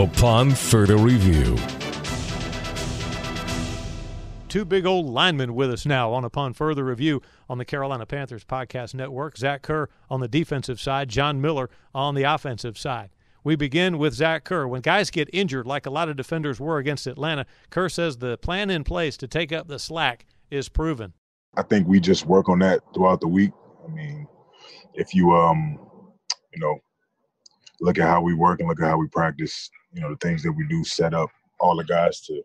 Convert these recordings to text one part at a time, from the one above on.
upon further review. Two big old linemen with us now on Upon Further Review on the Carolina Panthers Podcast Network. Zach Kerr on the defensive side, John Miller on the offensive side. We begin with Zach Kerr. When guys get injured, like a lot of defenders were against Atlanta, Kerr says the plan in place to take up the slack is proven. I think we just work on that throughout the week. I mean, if you um, you know, look at how we work and look at how we practice, you know, the things that we do set up all the guys to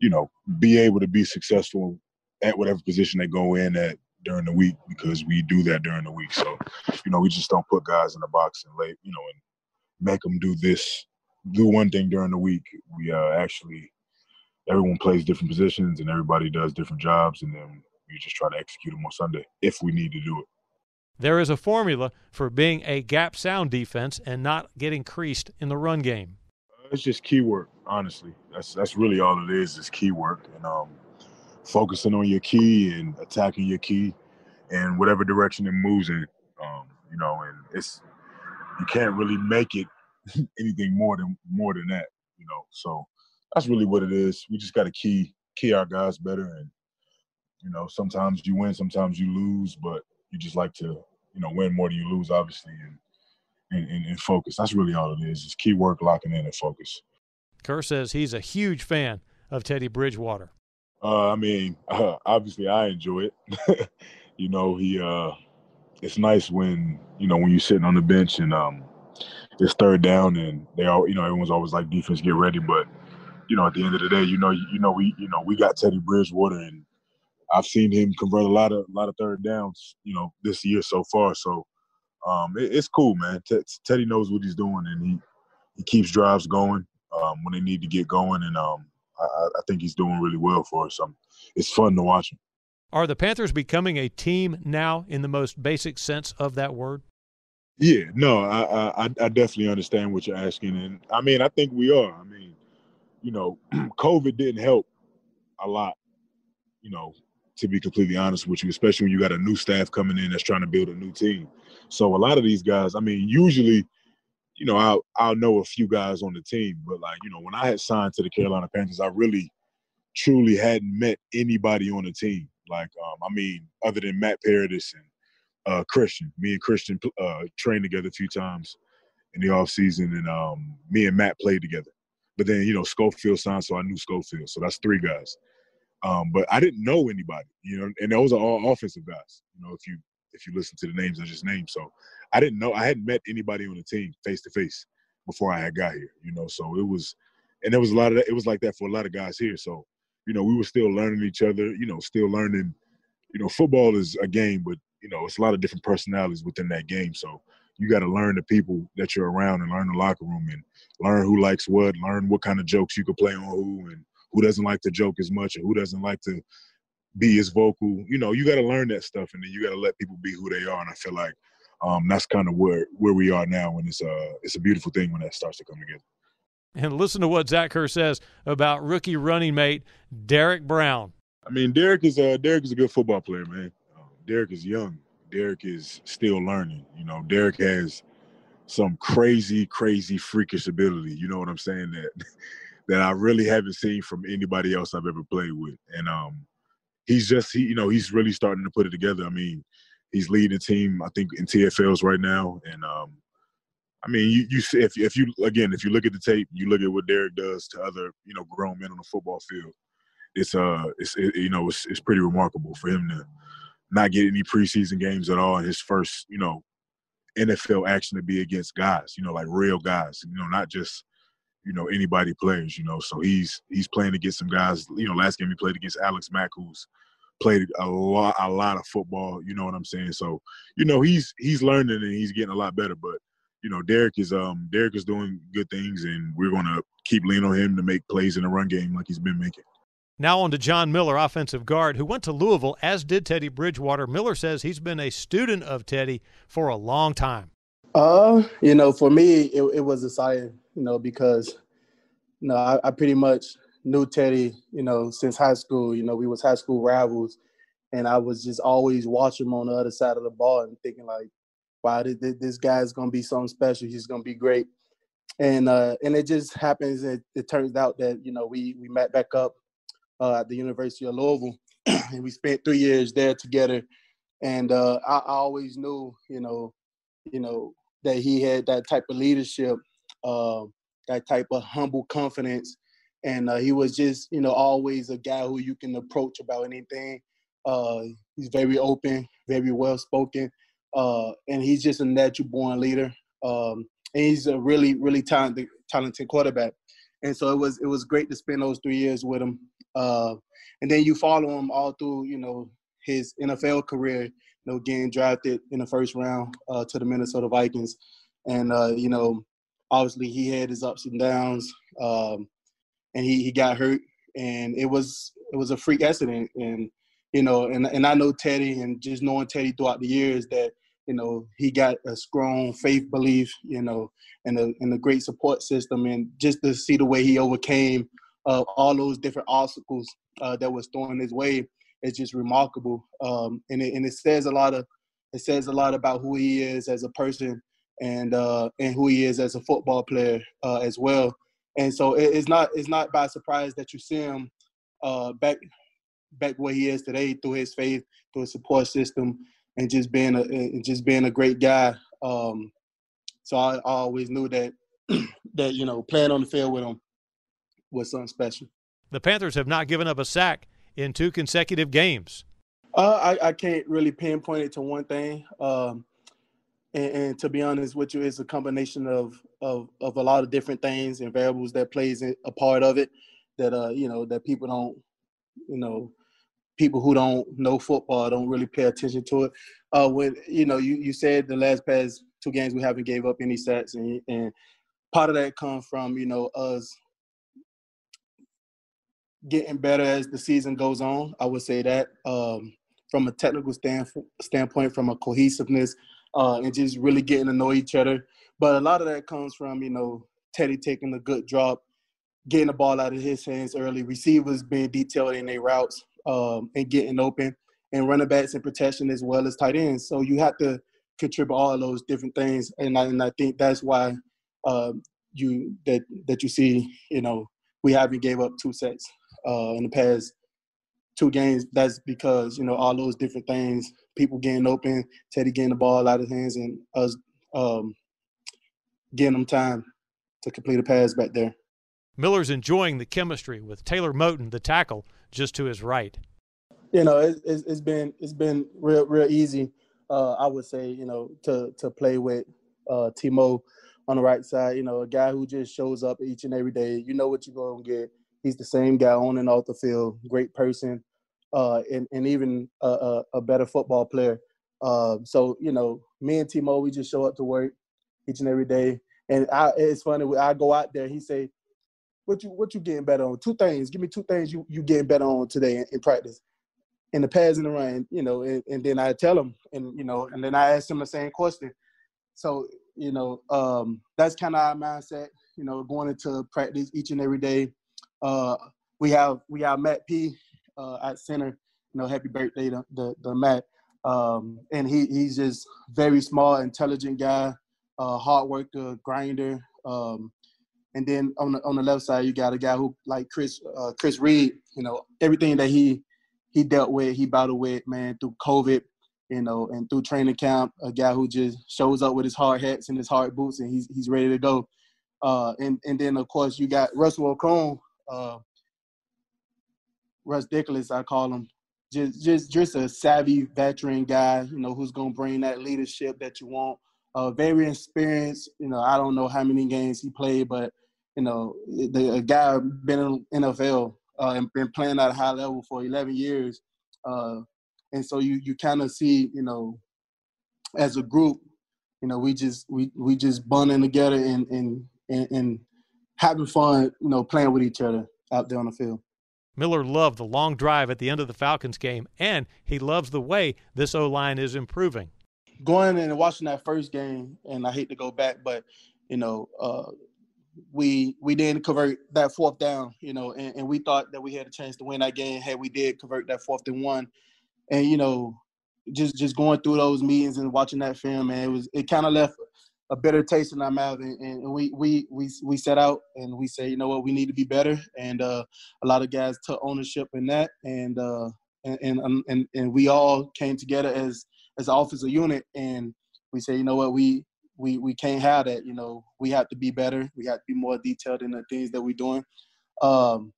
you know, be able to be successful at whatever position they go in at during the week because we do that during the week. So, you know, we just don't put guys in the box and lay, you know, and make them do this, do one thing during the week. We uh, actually, everyone plays different positions and everybody does different jobs, and then we just try to execute them on Sunday if we need to do it. There is a formula for being a gap sound defense and not getting creased in the run game. It's just key work, honestly. That's that's really all it is. Is key work and um, focusing on your key and attacking your key, and whatever direction it moves in. Um, you know, and it's you can't really make it anything more than more than that. You know, so that's really what it is. We just got to key key our guys better, and you know, sometimes you win, sometimes you lose, but you just like to you know win more than you lose, obviously, and and, and, and focus. That's really all it is. It's key work, locking in, and focus. Kerr says he's a huge fan of Teddy Bridgewater. Uh, I mean, uh, obviously, I enjoy it. you know, he. Uh, it's nice when you know when you're sitting on the bench and um, it's third down and they all, you know, everyone's always like defense get ready, but you know, at the end of the day, you know, you, you know, we, you know, we got Teddy Bridgewater and I've seen him convert a lot of a lot of third downs, you know, this year so far. So um, it, it's cool, man. T- Teddy knows what he's doing, and he he keeps drives going um, when they need to get going, and um, I, I, think he's doing really well for us. Um, it's fun to watch him. Are the Panthers becoming a team now in the most basic sense of that word? Yeah, no, I, I, I definitely understand what you're asking, and I mean, I think we are. I mean, you know, COVID didn't help a lot, you know, to be completely honest with you, especially when you got a new staff coming in that's trying to build a new team. So a lot of these guys, I mean, usually, you know, I'll I'll know a few guys on the team, but like, you know, when I had signed to the Carolina Panthers, I really truly hadn't met anybody on the team. Like, um, I mean, other than Matt Paradis and uh, Christian. Me and Christian uh, trained together a few times in the off season, and um, me and Matt played together. But then, you know, Schofield signed, so I knew Schofield. So that's three guys. Um, but I didn't know anybody, you know, and those are all offensive guys. You know, if you if you listen to the names I just named, so I didn't know I hadn't met anybody on the team face to face before I had got here. You know, so it was, and there was a lot of that. It was like that for a lot of guys here. So you know, we were still learning each other. You know, still learning. You know, football is a game, but you know, it's a lot of different personalities within that game. So you got to learn the people that you're around and learn the locker room and learn who likes what, learn what kind of jokes you can play on who, and who doesn't like to joke as much or who doesn't like to be as vocal. You know, you got to learn that stuff, and then you got to let people be who they are. And I feel like um, that's kind of where where we are now, and it's a uh, it's a beautiful thing when that starts to come together. And listen to what Zach Kerr says about rookie running mate Derrick Brown. I mean, Derrick is a Derrick is a good football player, man. Um, Derrick is young. Derrick is still learning. You know, Derrick has some crazy, crazy, freakish ability. You know what I'm saying? That that I really haven't seen from anybody else I've ever played with. And um, he's just he, you know, he's really starting to put it together. I mean, he's leading the team, I think, in TFLs right now. And um, I mean, you you if if you again, if you look at the tape, you look at what Derrick does to other you know grown men on the football field. It's uh, it's it, you know, it's it's pretty remarkable for him to not get any preseason games at all. And his first, you know, NFL action to be against guys, you know, like real guys, you know, not just you know anybody players. You know, so he's he's playing against some guys. You know, last game he played against Alex Mack, who's played a lot a lot of football. You know what I'm saying? So you know he's he's learning and he's getting a lot better. But you know Derrick is um Derrick is doing good things, and we're gonna keep leaning on him to make plays in the run game like he's been making. Now on to John Miller, offensive guard, who went to Louisville, as did Teddy Bridgewater. Miller says he's been a student of Teddy for a long time. Uh, you know, for me, it, it was exciting you know, because you know I, I, pretty much knew Teddy, you know, since high school. You know, we was high school rivals, and I was just always watching him on the other side of the ball and thinking like, wow, this, this guy's gonna be something special. He's gonna be great. and uh, and it just happens. It, it turns out that you know we we met back up uh, at the University of Louisville, and we spent three years there together. And uh, I, I, always knew, you know, you know that he had that type of leadership, uh, that type of humble confidence, and uh, he was just, you know, always a guy who you can approach about anything. Uh, he's very open, very well spoken, uh, and he's just a natural born leader. Um, and he's a really, really talented, talented quarterback. And so it was, it was great to spend those three years with him. Uh, and then you follow him all through, you know, his NFL career. Know, getting drafted in the first round uh, to the Minnesota Vikings, and uh, you know, obviously he had his ups and downs, um, and he, he got hurt, and it was it was a freak accident, and you know, and and I know Teddy, and just knowing Teddy throughout the years that you know he got a strong faith belief, you know, and a and a great support system, and just to see the way he overcame uh, all those different obstacles uh, that was thrown his way is just remarkable. Um, and it, and it says a lot of it says a lot about who he is as a person and uh, and who he is as a football player uh, as well. And so it, it's not it's not by surprise that you see him uh, back back where he is today through his faith, through his support system, and just being a and just being a great guy. Um, so I, I always knew that that you know playing on the field with him was something special. The Panthers have not given up a sack in two consecutive games. Uh, I, I can't really pinpoint it to one thing. Um, and, and, to be honest with you, it's a combination of, of of a lot of different things and variables that plays a part of it. That uh, you know, that people don't, you know, people who don't know football don't really pay attention to it. Uh, when you know, you you said the last past two games we haven't gave up any sacks, and, and part of that comes from you know us getting better as the season goes on. I would say that um, from a technical stand, standpoint, from a cohesiveness, uh, and just really getting to know each other. But a lot of that comes from you know Teddy taking a good drop, getting the ball out of his hands early, receivers being detailed in their routes um, and getting open, and running backs in protection as well as tight ends. So you have to contribute all those different things, and I, and I think that's why uh, you that that you see you know we haven't gave up two sets uh, in the past two games. That's because you know all those different things, people getting open, Teddy getting the ball out of his hands, and us um, getting them time to complete a pass back there. Miller's enjoying the chemistry with Taylor Moton, the tackle, just to his right. You know, it, it's, it's been it's been real real easy. Uh, I would say, you know, to to play with uh, Timo on the right side. You know, a guy who just shows up each and every day. You know what you're gonna get. He's the same guy on and off the field. Great person, uh, and and even a, a, a better football player. Uh, so you know, me and Timo, we just show up to work each and every day. And I, it's funny. I go out there. He say, "What you what you getting better on? Two things. Give me two things you you getting better on today in, in practice." In the pads and the run, you know, and, and, then I tell him, and you know, and then I ask him the same question. So you know, um, that's kind of our mindset. You know, going into practice each and every day, uh, we have we have Matt P uh, at center. You know, happy birthday to the, Matt. Um, and he he's just very small, intelligent guy, uh, hard worker, grinder. Um, and then on the on the left side, you got a guy who like Chris uh, Chris Reed. You know, everything that he he dealt with, he battled with, man, through COVID. You know, and through training camp, a guy who just shows up with his hard hats and his hard boots, and he's he's ready to go. Uh, and and then of course you got Russell Okung, uh, Rusdiculous, I call him, just just just a savvy veteran guy, you know, who's gonna bring that leadership that you want. Uh, very experienced, you know. I don't know how many games he played, but you know, the a guy been in NFL uh, and been playing at a high level for 11 years, uh, and so you you kind of see, you know, as a group, you know, we just we we just bonding together and and and, and having fun, you know, playing with each other out there on the field. Miller loved the long drive at the end of the Falcons game, and he loves the way this O line is improving. Going and watching that first game, and I hate to go back, but you know, uh, we we didn't convert that fourth down, you know, and, and, we thought that we had a chance to win that game had we did convert that fourth and one. And you know, just just going through those meetings and watching that film, man, it was it kind of left a bitter taste in our mouth, and, and, we we we we set out and we say, you know what, we need to be better, and uh, a lot of guys took ownership in that, and uh, and, and um, and and we all came together as as an officer unit, and we say, you know what, we we we can't have that. You know, we have to be better. We have to be more detailed in the things that we're doing. Um,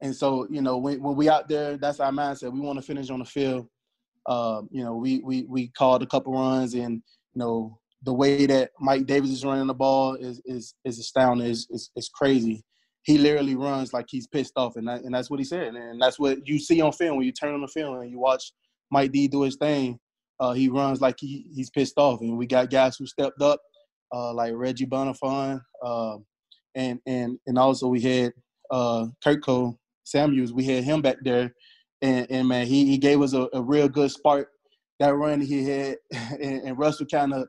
and so, you know, when, when we out there, that's our mindset. We want to finish on the field. Um, you know, we we we called a couple runs, and you know, the way that Mike Davis is running the ball is is is astounding. Is is crazy. He literally runs like he's pissed off, and that, and that's what he said, and that's what you see on film when you turn on the film and you watch Mike D do his thing. Uh, he runs like he, he's pissed off, and we got guys who stepped up, uh, like Reggie Bonnafon, uh, and and and also we had uh, Curtis Samuels. We had him back there, and, and man, he, he gave us a, a real good spark. That run he had, and, and Russell kind of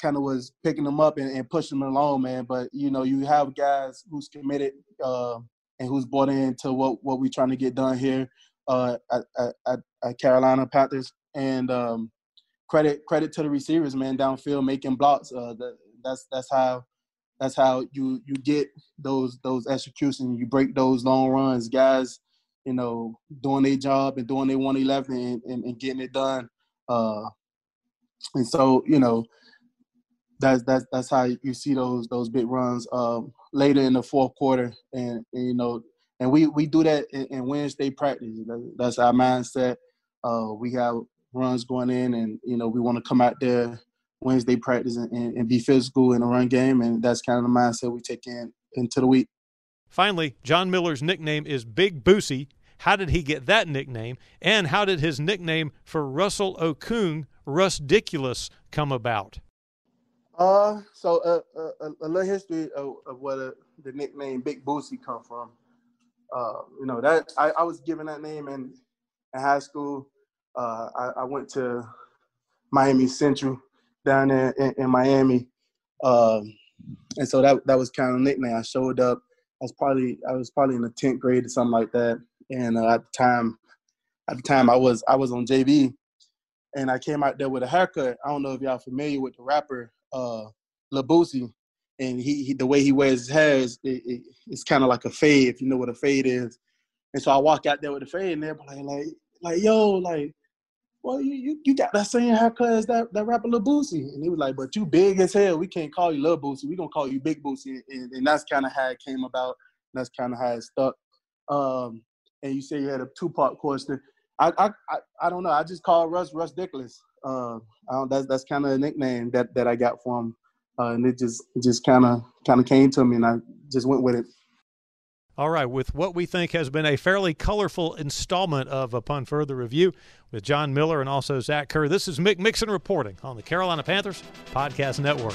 kind of was picking them up and, and, pushing them along, man. But you know, you have guys who's committed uh, and who's bought into what what we're trying to get done here uh, at, at, at Carolina Panthers and um, credit credit to the receivers, man, downfield making blocks. Uh, that, that's that's how that's how you you get those those executions. You break those long runs, guys. You know, doing their job and doing their one eleven and, and, and, getting it done. Uh, and so you know, that's that's that's how you see those those big runs um, later in the fourth quarter, and, and, you know, and we we do that in, in Wednesday practice. That's our mindset. Uh, we have runs going in, and you know we want to come out there Wednesday practice and, and, be physical in a run game, and that's kind of the mindset we take in into the week. Finally, John Miller's nickname is Big Boosie. How did he get that nickname, and how did his nickname for Russell Okung, Rusdiculous, come about? Uh, so uh, uh, a little history of, of the, the, nickname Big Boosie come from. Uh, you know that I, I was given that name in, in high school uh, I, I, went to Miami Central down there in, in Miami, um, and so that that was kind of nickname. I showed up. I was probably I was probably in the tenth grade or something like that, and uh, at the time, at the time I was I was on JV, and I came out there with a haircut. I don't know if y'all familiar with the rapper uh, Boosie, and he, he, the way he wears his hair is it, it, it's kind of like a fade if you know what a fade is. And so I walk out there with a fade, and they're like, like, like, yo, like, well, you, you, you got that same haircut as that, that rapper Lil. And he was like, but you big as hell. We can't call you Lil we going to call you Big Boosie. And, and that's kind of how it came about. and That's kind of how it stuck. Um, and you say you had a two-part question. I, I, I, I, don't know. I just call Russ Rusdiculous. Uh, that's that's kind of a nickname that, that I got for him. Uh, and it just just kind of kind of came to me, and I just went with it. All right, with what we think has been a fairly colorful installment of Upon Further Review with John Miller and also Zach Kerr, this is Mick Mixon reporting on the Carolina Panthers Podcast Network.